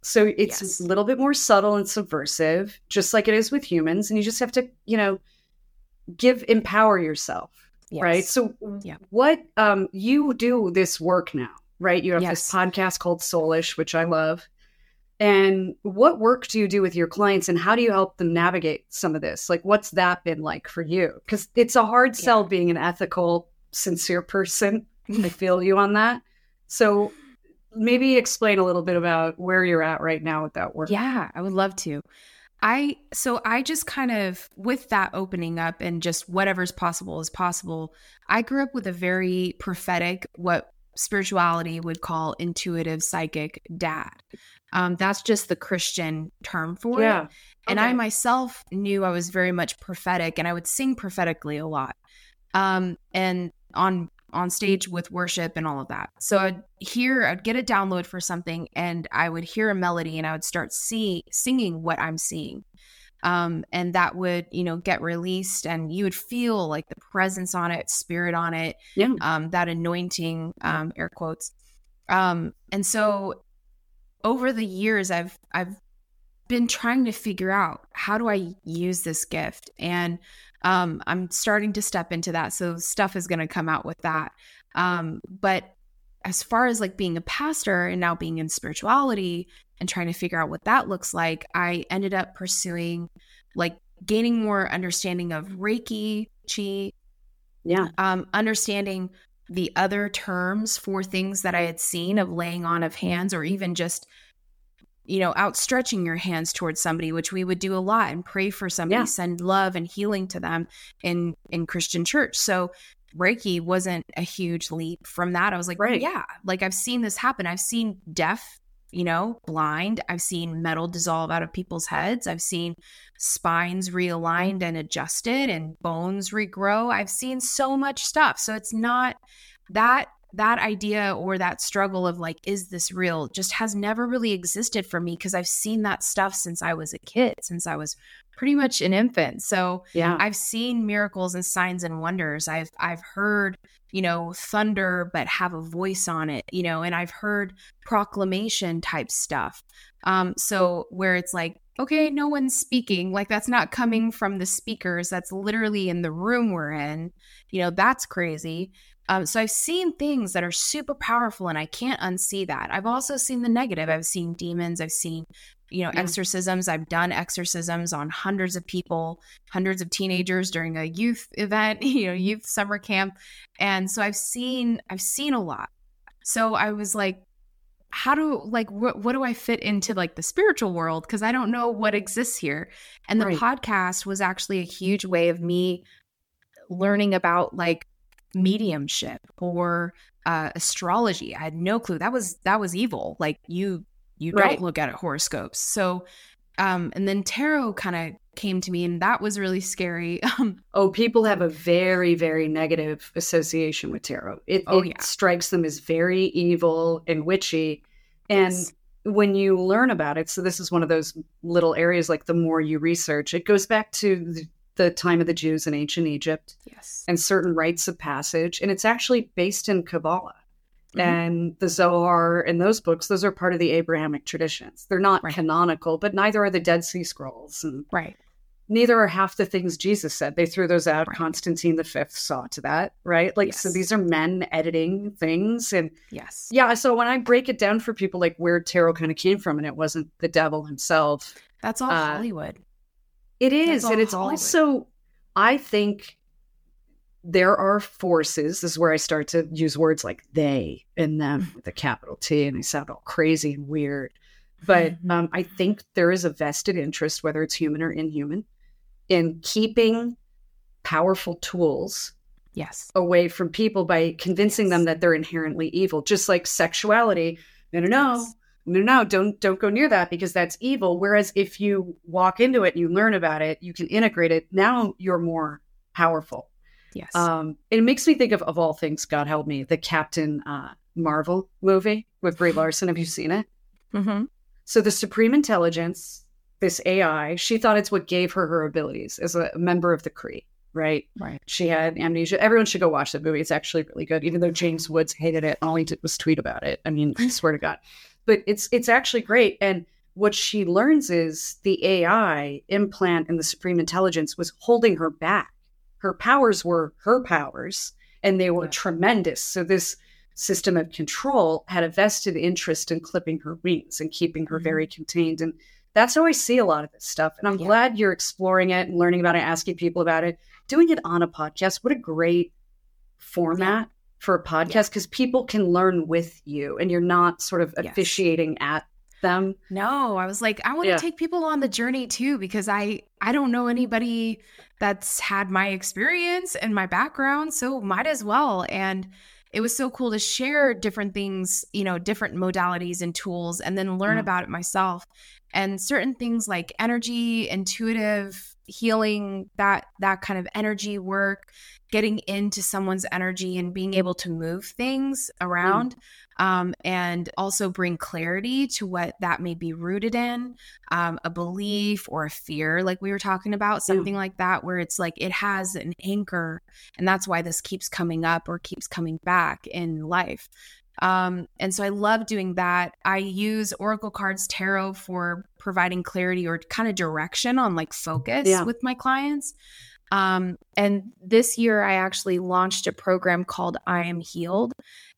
So it's yes. a little bit more subtle and subversive, just like it is with humans. And you just have to, you know, give, empower yourself Yes. Right. So, yeah. what um, you do this work now, right? You have yes. this podcast called Soul-ish, which I love. And what work do you do with your clients and how do you help them navigate some of this? Like, what's that been like for you? Because it's a hard sell yeah. being an ethical, sincere person. I feel you on that. So, maybe explain a little bit about where you're at right now with that work. Yeah, I would love to. I so I just kind of with that opening up and just whatever's possible is possible. I grew up with a very prophetic what spirituality would call intuitive psychic dad. Um, that's just the Christian term for yeah. it. And. I myself knew I was very much prophetic and I would sing prophetically a lot. Um, and on on stage with worship and all of that. So I'd hear, I'd get a download for something and I would hear a melody and I would start see, singing what I'm seeing. Um, and that would, you know, get released and you would feel like the presence on it, spirit on it, yeah. um, that anointing, um, air quotes. Um, and so over the years, I've, I've been trying to figure out how do I use this gift? And um, I'm starting to step into that. So stuff is going to come out with that. Um, but as far as like being a pastor and now being in spirituality and trying to figure out what that looks like, I ended up pursuing like gaining more understanding of Reiki, Chi, yeah, um, understanding the other terms for things that I had seen of laying on of hands or even just you know, outstretching your hands towards somebody, which we would do a lot and pray for somebody, yeah. send love and healing to them in in Christian church. So Reiki wasn't a huge leap from that. I was like, right. yeah, like I've seen this happen. I've seen deaf you know, blind. I've seen metal dissolve out of people's heads. I've seen spines mm-hmm. realigned and adjusted and bones regrow. I've seen so much stuff. So it's not that that idea or that struggle of like is this real just has never really existed for me because I've seen that stuff since I was a kid, since I was pretty much an infant. So yeah. I've seen miracles and signs and wonders. I've I've heard, you know, thunder but have a voice on it, you know, and I've heard proclamation type stuff. Um so where it's like okay, no one's speaking, like that's not coming from the speakers, that's literally in the room we're in. You know, that's crazy. Um, so I've seen things that are super powerful and I can't unsee that. I've also seen the negative. I've seen demons, I've seen, you know, yeah. exorcisms. I've done exorcisms on hundreds of people, hundreds of teenagers during a youth event, you know, youth summer camp. And so I've seen I've seen a lot. So I was like how do like what what do I fit into like the spiritual world because I don't know what exists here. And the right. podcast was actually a huge way of me learning about like mediumship or uh, astrology. I had no clue. That was that was evil. Like you you right. don't look at it horoscopes. So um and then tarot kind of came to me and that was really scary. Um oh, people have a very very negative association with tarot. It, oh, it yeah. strikes them as very evil and witchy. And yes. when you learn about it, so this is one of those little areas like the more you research, it goes back to the the time of the Jews in ancient Egypt. Yes. And certain rites of passage. And it's actually based in Kabbalah. Mm-hmm. And the Zohar and those books, those are part of the Abrahamic traditions. They're not right. canonical, but neither are the Dead Sea Scrolls. And right. Neither are half the things Jesus said. They threw those out. Right. Constantine V saw to that, right? Like, yes. so these are men editing things. And yes. Yeah. So when I break it down for people, like where tarot kind of came from, and it wasn't the devil himself. That's all uh, Hollywood. It is. And it's Hollywood. also, I think there are forces. This is where I start to use words like they and them with a capital T, and I sound all crazy and weird. But mm-hmm. um, I think there is a vested interest, whether it's human or inhuman, in keeping powerful tools yes away from people by convincing yes. them that they're inherently evil just like sexuality no no no yes no, no, don't don't go near that because that's evil. Whereas if you walk into it and you learn about it, you can integrate it. Now you're more powerful. Yes. Um, it makes me think of of all things. God help me, the Captain uh, Marvel movie with Brie Larson. Have you seen it? Mm-hmm. So the Supreme Intelligence, this AI, she thought it's what gave her her abilities as a member of the Kree. Right. Right. She had amnesia. Everyone should go watch that movie. It's actually really good, even though James Woods hated it. All he did was tweet about it. I mean, I swear to God but it's it's actually great. And what she learns is the AI implant in the supreme intelligence was holding her back. Her powers were her powers, and they were yeah. tremendous. So this system of control had a vested interest in clipping her wings and keeping her mm-hmm. very contained. And that's how I see a lot of this stuff. And I'm yeah. glad you're exploring it and learning about it, asking people about it, doing it on a podcast. What a great format for a podcast because yeah. people can learn with you and you're not sort of yes. officiating at them. No, I was like, I want to yeah. take people on the journey too because I I don't know anybody that's had my experience and my background, so might as well. And it was so cool to share different things, you know, different modalities and tools, and then learn mm-hmm. about it myself. And certain things like energy, intuitive healing, that that kind of energy work, getting into someone's energy and being able to move things around mm. um, and also bring clarity to what that may be rooted in um, a belief or a fear like we were talking about something like that where it's like it has an anchor and that's why this keeps coming up or keeps coming back in life um, and so I love doing that. I use Oracle Cards Tarot for providing clarity or kind of direction on like focus yeah. with my clients. Um, and this year, I actually launched a program called I Am Healed.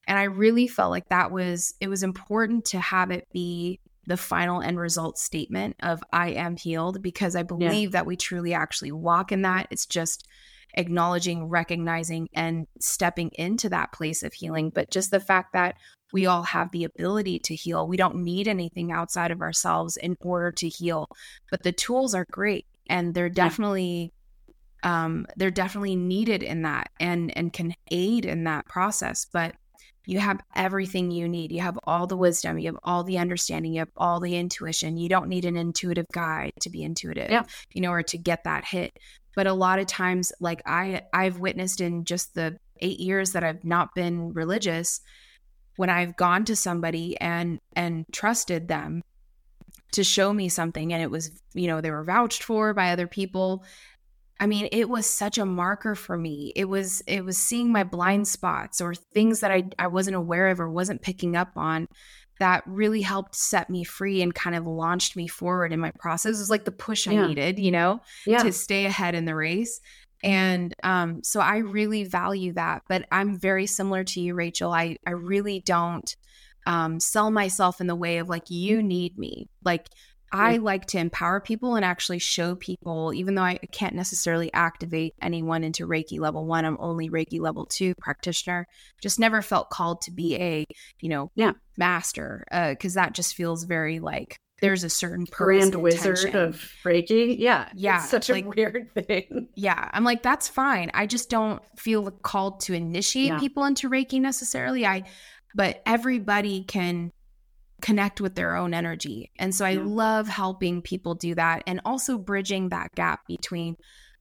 And I really felt like that was, it was important to have it be the final end result statement of I am healed because I believe yeah. that we truly actually walk in that. It's just acknowledging, recognizing, and stepping into that place of healing. But just the fact that we all have the ability to heal, we don't need anything outside of ourselves in order to heal. But the tools are great and they're definitely um, they're definitely needed in that and and can aid in that process. But you have everything you need. You have all the wisdom, you have all the understanding, you have all the intuition. You don't need an intuitive guide to be intuitive, Yeah. you know, or to get that hit. But a lot of times, like I, I've witnessed in just the eight years that I've not been religious, when I've gone to somebody and and trusted them to show me something, and it was, you know, they were vouched for by other people. I mean, it was such a marker for me. It was it was seeing my blind spots or things that I I wasn't aware of or wasn't picking up on that really helped set me free and kind of launched me forward in my process. It was like the push I Yeah. needed, you know, Yeah. to stay ahead in the race. And um, so I really value that. But I'm very similar to you, Rachel. I, I really don't um, sell myself in the way of like, you need me. Like, I like to empower people and actually show people, even though I can't necessarily activate anyone into Reiki level one, I'm only Reiki level two practitioner. Just never felt called to be a, you know, Yeah. master, uh, because that just feels very like there's a certain Grand and wizard of Reiki. Yeah. Yeah, It's such like- a weird thing. Yeah, I'm like that's fine. I just don't feel called to initiate Yeah. people into Reiki necessarily. I but everybody can connect with their own energy. And so I Yeah. love helping people do that and also bridging that gap between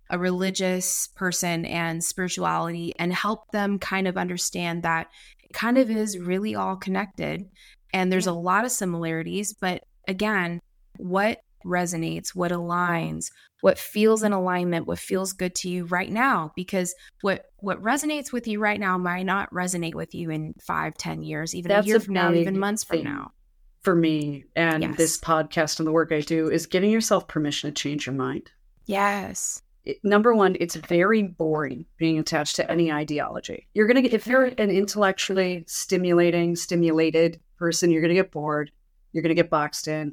a religious person and spirituality and help them kind of understand that it kind of is really all connected and there's a lot of similarities, but again, what resonates, what aligns, what feels in alignment, what feels good to you right now. Because what what resonates with you right now might not resonate with you in five, ten years, even That's a year from now, even months from thing. now. For me and Yes. this podcast and the work I do is giving yourself permission to change your mind. Yes. it- number one, it's very boring being attached to any ideology. You're gonna get if you're an intellectually stimulating, stimulated person, you're gonna get bored. You're gonna get boxed in,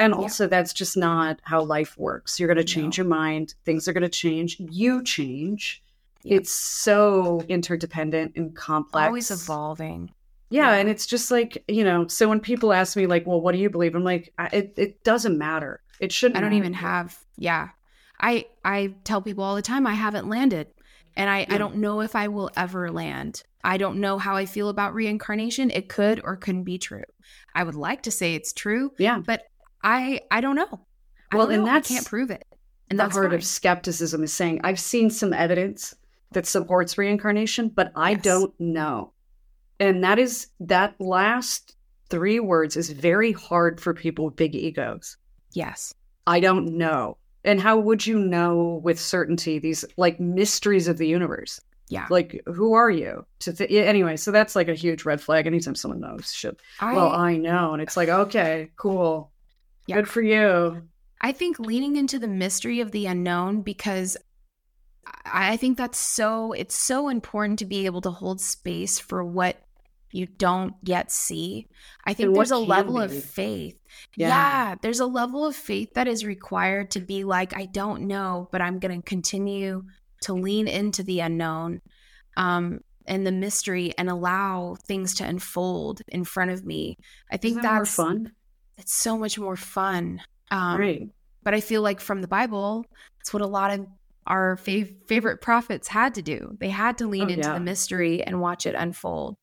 and Yeah. also that's just not how life works. You're gonna change No. your mind. Things are gonna change. You change. Yeah. It's so interdependent and complex. Always evolving. Yeah, Yeah. and it's just like you know. So when people ask me like, "Well, what do you believe?" I'm like, I, "It it doesn't matter. It shouldn't." I don't matter. even have yeah. I I tell people all the time I haven't landed. And I, Yeah. I don't know if I will ever land. I don't know how I feel about reincarnation. It could or couldn't be true. I would like to say it's true, Yeah. but I I don't know. I Well, don't and know. that's I can't prove it. And the that's heart fine. of skepticism is saying I've seen some evidence that supports reincarnation, but I Yes. don't know. And that is that last three words is very hard for people with big egos. yes. I don't know. And how would you know with certainty these like mysteries of the universe? Yeah. Like, who are you? To th- anyway, so that's like a huge red flag. Anytime someone knows shit. I well, I know, and it's like, okay, cool, Yeah. good for you. I think leaning into the mystery of the unknown because I I think that's so it's so important to be able to hold space for what you don't yet see. I think there's a level of faith. Yeah. Yeah. there's a level of faith that is required to be like I don't know, but I'm going to continue to lean into the unknown. Um and the mystery and allow things to unfold in front of me. I think Isn't that more that's fun. it's so much more fun. Um, Right. but I feel like from the Bible, it's what a lot of our fav- favorite prophets had to do. They had to lean Oh, into yeah. the mystery and watch it unfold.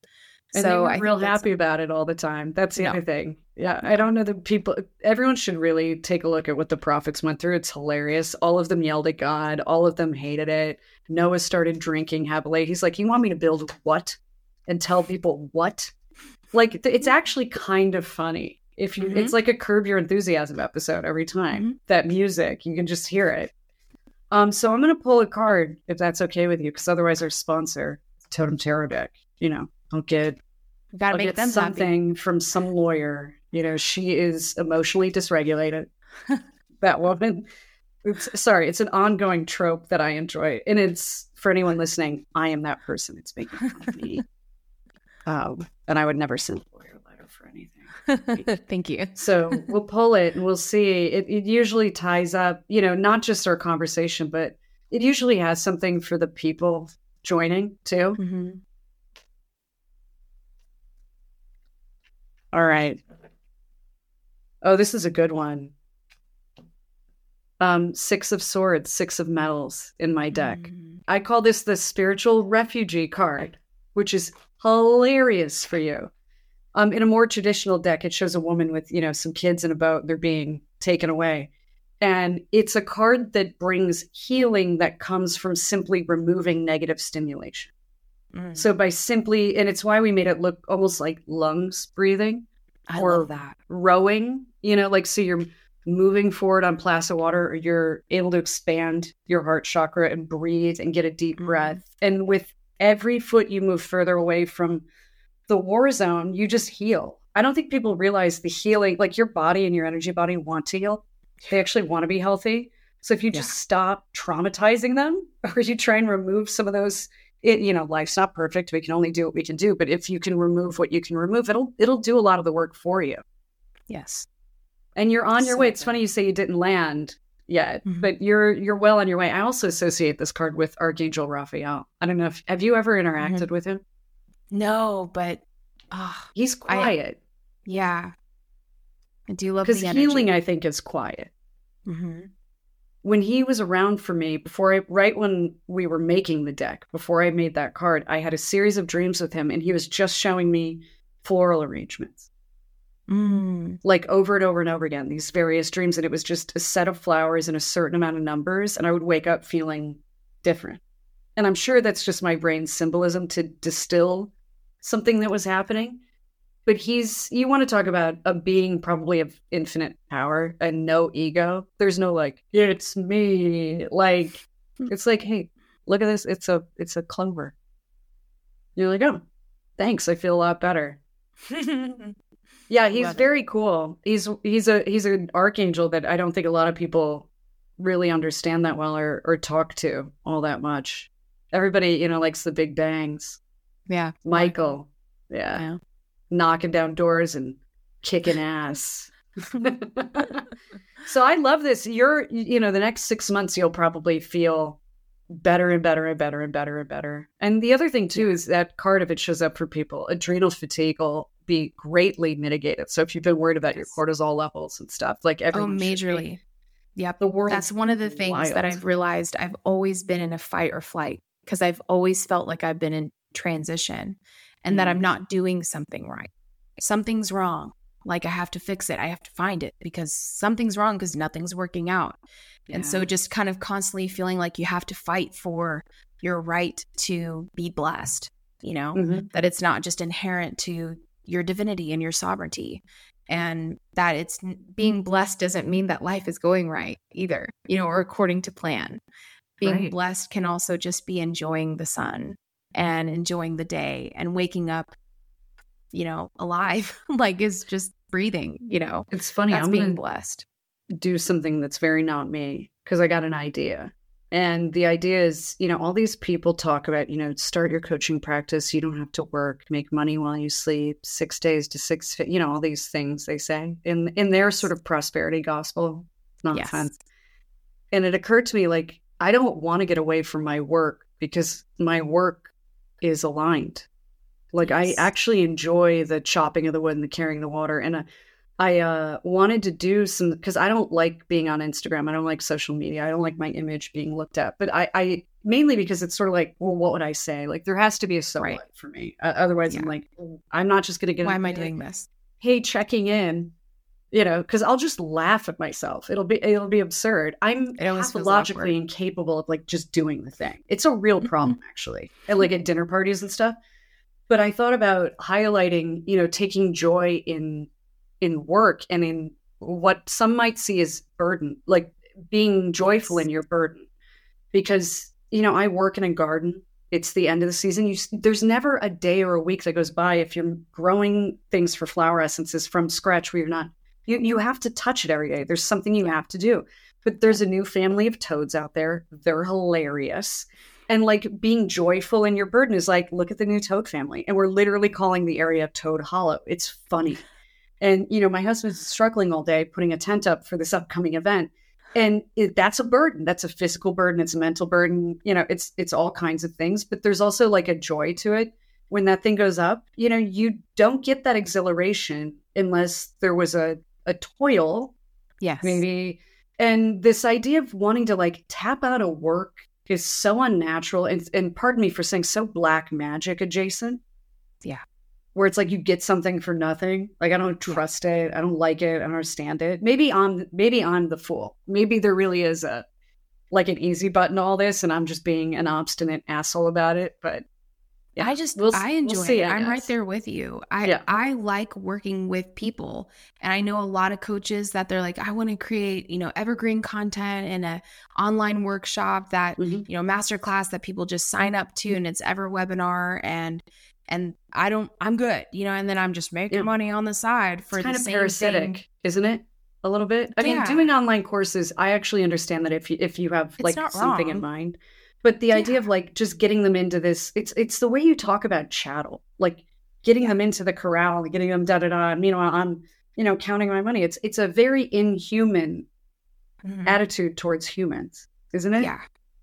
And so I think real happy about it all the time. That's the No. other thing. Yeah, I don't know that people. Everyone should really take a look at what the prophets went through. It's hilarious. All of them yelled at God. All of them hated it. Noah started drinking heavily. He's like, "You want me to build what? And tell people what?" Like, it's actually kind of funny. If you, Mhm. it's like a Curb Your Enthusiasm episode every time. Mhm. That music, you can just hear it. Um, so I'm gonna pull a card if that's okay with you, because otherwise our sponsor, Totem Tarot deck, you know, don't get We got to I'll make them happy. something from some lawyer. You know, she is emotionally dysregulated. that woman. Sorry, it's an ongoing trope that I enjoy, and it's for anyone listening. I am that person. It's making fun of me, um, and I would never send a lawyer letter for anything. Thank you. So we'll pull it and we'll see. It, it usually ties up, you know, not just our conversation, but it usually has something for the people joining too. hmm All right. Oh, this is a good one. Um, six of swords, six of medals in my deck. Mm-hmm. I call this the spiritual refugee card, which is hilarious for you. Um, in a more traditional deck, it shows a woman with, you know, some kids in a boat. They're being taken away. And it's a card that brings healing that comes from simply removing negative stimulation. Mm. So by simply, and it's why we made it look almost like lungs breathing I or that. rowing, you know, like so you're moving forward on placid water or you're able to expand your heart chakra and breathe and get a deep mm. breath. And with every foot you move further away from the war zone, you just heal. I don't think people realize the healing, like your body and your energy body want to heal. They actually want to be healthy. So if you just stop traumatizing them or you try and remove some of those it, you know, life's not perfect. We can only do what we can do. But if you can remove what you can remove, it'll it'll do a lot of the work for you. Yes. And you're on your so way. It's funny you say you didn't land yet, mm-hmm. but you're you're well on your way. I also associate this card with Archangel Raphael. I don't know if have you ever interacted mm-hmm. with him? No, but oh, he's quiet. I, yeah, I do love because healing. I think is quiet. Mm-hmm. When he was around for me before I, right when we were making the deck, before I made that card, I had a series of dreams with him, and he was just showing me floral arrangements. Mm. Like over and over and over again, these various dreams. And it was just a set of flowers and a certain amount of numbers. And I would wake up feeling different. And I'm sure that's just my brain's symbolism to distill something that was happening. But he's, you want to talk about a being probably of infinite power and no ego. There's no like, it's me. Like, hmm. it's like, hey, look at this. It's a, it's a clover. You're like, oh, thanks. I feel a lot better. yeah, he's Love very it. cool. He's, he's a, he's an archangel that I don't think a lot of people really understand that well or, or talk to all that much. Everybody, you know, likes the big bangs. Yeah. Michael. Yeah. yeah. Knocking down doors and kicking ass. so I love this. You're, you know, the next six months, you'll probably feel better and better and better and better and better. And the other thing, too, yeah. is that card, if it shows up for people, adrenal fatigue will be greatly mitigated. So if you've been worried about yes. your cortisol levels and stuff, like everyone. Oh, majorly. Yep. The world That's one of the things wild. that I've realized I've always been in a fight or flight because I've always felt like I've been in transition and that I'm mm. not doing something right. Something's wrong. Like I have to fix it. I have to find it because something's wrong because nothing's working out. Yeah. And so just kind of constantly feeling like you have to fight for your right to be blessed, you know, mm-hmm. that it's not just inherent to your divinity and your sovereignty. And that it's being blessed doesn't mean that life is going right either, you know, or according to plan. Being right. blessed can also just be enjoying the sun and enjoying the day and waking up, you know, alive, like is just breathing, you know. It's funny. I'm being blessed. Do something that's very not me because I got an idea. And the idea is, you know, all these people talk about, you know, start your coaching practice. You don't have to work, make money while you sleep, six days to six, you know, all these things they say in in their sort of prosperity gospel nonsense. Yes. And it occurred to me, like, I don't want to get away from my work because my work is aligned. Like yes. I actually enjoy the chopping of the wood and the carrying the water. And uh, I uh, wanted to do some because I don't like being on Instagram. I don't like social media. I don't like my image being looked at. But I, I mainly because it's sort of like, well, what would I say? Like there has to be a so right. for me. Uh, otherwise, yeah. I'm like, I'm not just going to get. Why am I doing this? Hey, checking in. You know, because I'll just laugh at myself. It'll be it'll be absurd. I'm pathologically incapable of like just doing the thing. It's a real problem actually. and like at dinner parties and stuff. But I thought about highlighting, you know, taking joy in in work and in what some might see as burden, like being joyful in your burden. Because, you know, I work in a garden. It's the end of the season. You, there's never a day or a week that goes by if you're growing things for flower essences from scratch where you're not. You, you have to touch it every day. There's something you have to do. But there's a new family of toads out there. They're hilarious. And like being joyful in your burden is like, look at the new toad family. And we're literally calling the area Toad Hollow. It's funny. And, you know, my husband's struggling all day putting a tent up for this upcoming event. And it, that's a burden. That's a physical burden. It's a mental burden. You know, it's it's all kinds of things. But there's also like a joy to it. When that thing goes up, you know, you don't get that exhilaration unless there was a a toil. Yes. Maybe. And this idea of wanting to like tap out of work is so unnatural and, and pardon me for saying so black magic adjacent Yeah. Where it's like you get something for nothing. Like I don't trust it. I don't like it. I don't understand it. Maybe I'm maybe I'm the fool. Maybe there really is a like an easy button to all this and I'm just being an obstinate asshole about it. But yeah, I just we'll, I enjoy we'll see, it. I am right there with you. I yeah. I like working with people, and I know a lot of coaches that they're like, I want to create you know evergreen content in a online workshop that mm-hmm. you know master class that people just sign up to, and it's EverWebinar and and I don't I'm good, you know, and then I'm just making yeah. money on the side for it's kind of parasitic, thing. isn't it? A little bit. I mean, doing online courses, I actually understand that if you if you have like something in mind but the yeah. idea of like just getting them into this, it's it's the way you talk about chattel, like getting yeah. them into the corral, getting them da da da. Meanwhile, I'm you know counting my money. It's it's a very inhuman mm-hmm. attitude towards humans, isn't it? Yeah,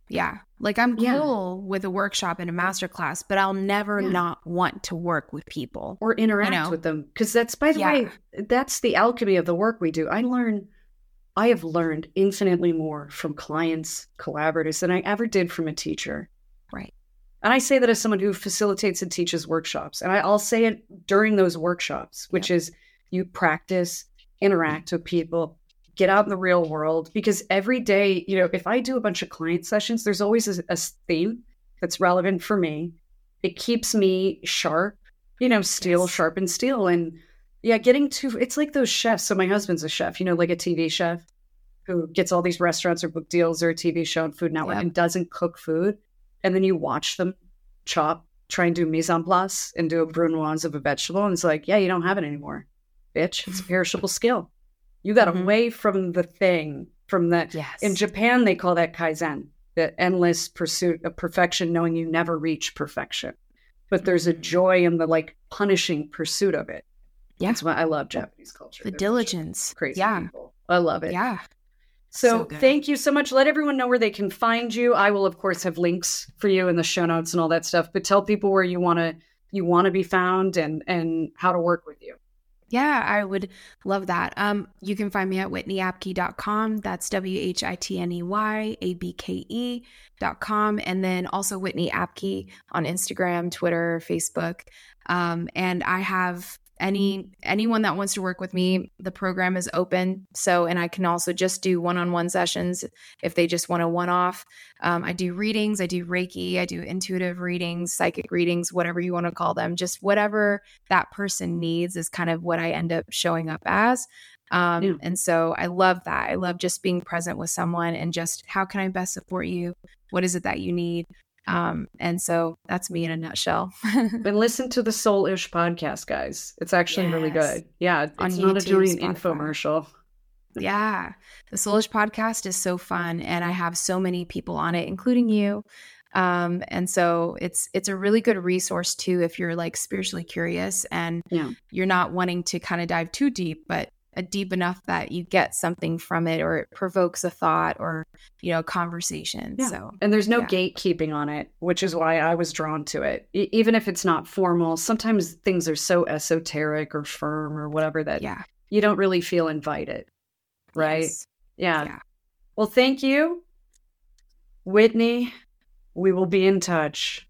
yeah. Like I'm yeah. cool with a workshop and a master class, but I'll never yeah. not want to work with people or interact you know? with them because that's by the way, that's the alchemy of the work we do. I learn I have learned infinitely more from clients, collaborators than I ever did from a teacher. Right. And I say that as someone who facilitates and teaches workshops. And I, will say it during those workshops, which is you practice, interact with people, get out in the real world. Because every day, you know, if I do a bunch of client sessions, there's always a, a theme that's relevant for me. It keeps me sharp, you know, steel, yes. sharp and steel. And yeah, getting to it's like those chefs. So my husband's a chef, you know, like a TV chef who gets all these restaurants or book deals or a TV show and Food Network yep. and doesn't cook food. And then you watch them chop, try and do mise en place and do a brunoise of a vegetable. And it's like, yeah, you don't have it anymore, bitch. It's a perishable skill. You got mm-hmm. away from the thing, from that. Yes. In Japan, they call that kaizen, the endless pursuit of perfection, knowing you never reach perfection. But there's a mm-hmm. joy in the like punishing pursuit of it. Yeah. That's why I love Japanese culture. The They're diligence. Crazy yeah. people. I love it. Yeah. So, so thank you so much. Let everyone know where they can find you. I will of course have links for you in the show notes and all that stuff, but tell people where you want to you want to be found and and how to work with you. Yeah, I would love that. Um, you can find me at whitneyabke.com. That's W H I T N E Y A B K E.com. And then also Whitney Abke on Instagram, Twitter, Facebook. Um, and I have any anyone that wants to work with me the program is open. So and i can also just do one-on-one sessions if they just want a one-off. Um, i do readings i do reiki i do intuitive readings psychic readings whatever you want to call them. Just whatever that person needs is kind of what i end up showing up as. Um, yeah. and so i love that. I love just being present with someone and just how can i best support you? What is it that you need um, and so that's me in a nutshell. and listen to the Soul-ish podcast, guys. It's actually yes. really good. Yeah, it's On not YouTube, a doing infomercial. Yeah, the Soul-ish podcast is so fun, and I have so many people on it, including you. Um, and so it's it's a really good resource too if you're like spiritually curious and yeah. you're not wanting to kind of dive too deep, but Uh, deep enough that you get something from it or it provokes a thought or you know conversation yeah. so and there's no yeah. gatekeeping on it which is why i was drawn to it e- even if it's not formal sometimes things are so esoteric or firm or whatever that yeah you don't really feel invited right yes. yeah. yeah well thank you whitney we will be in touch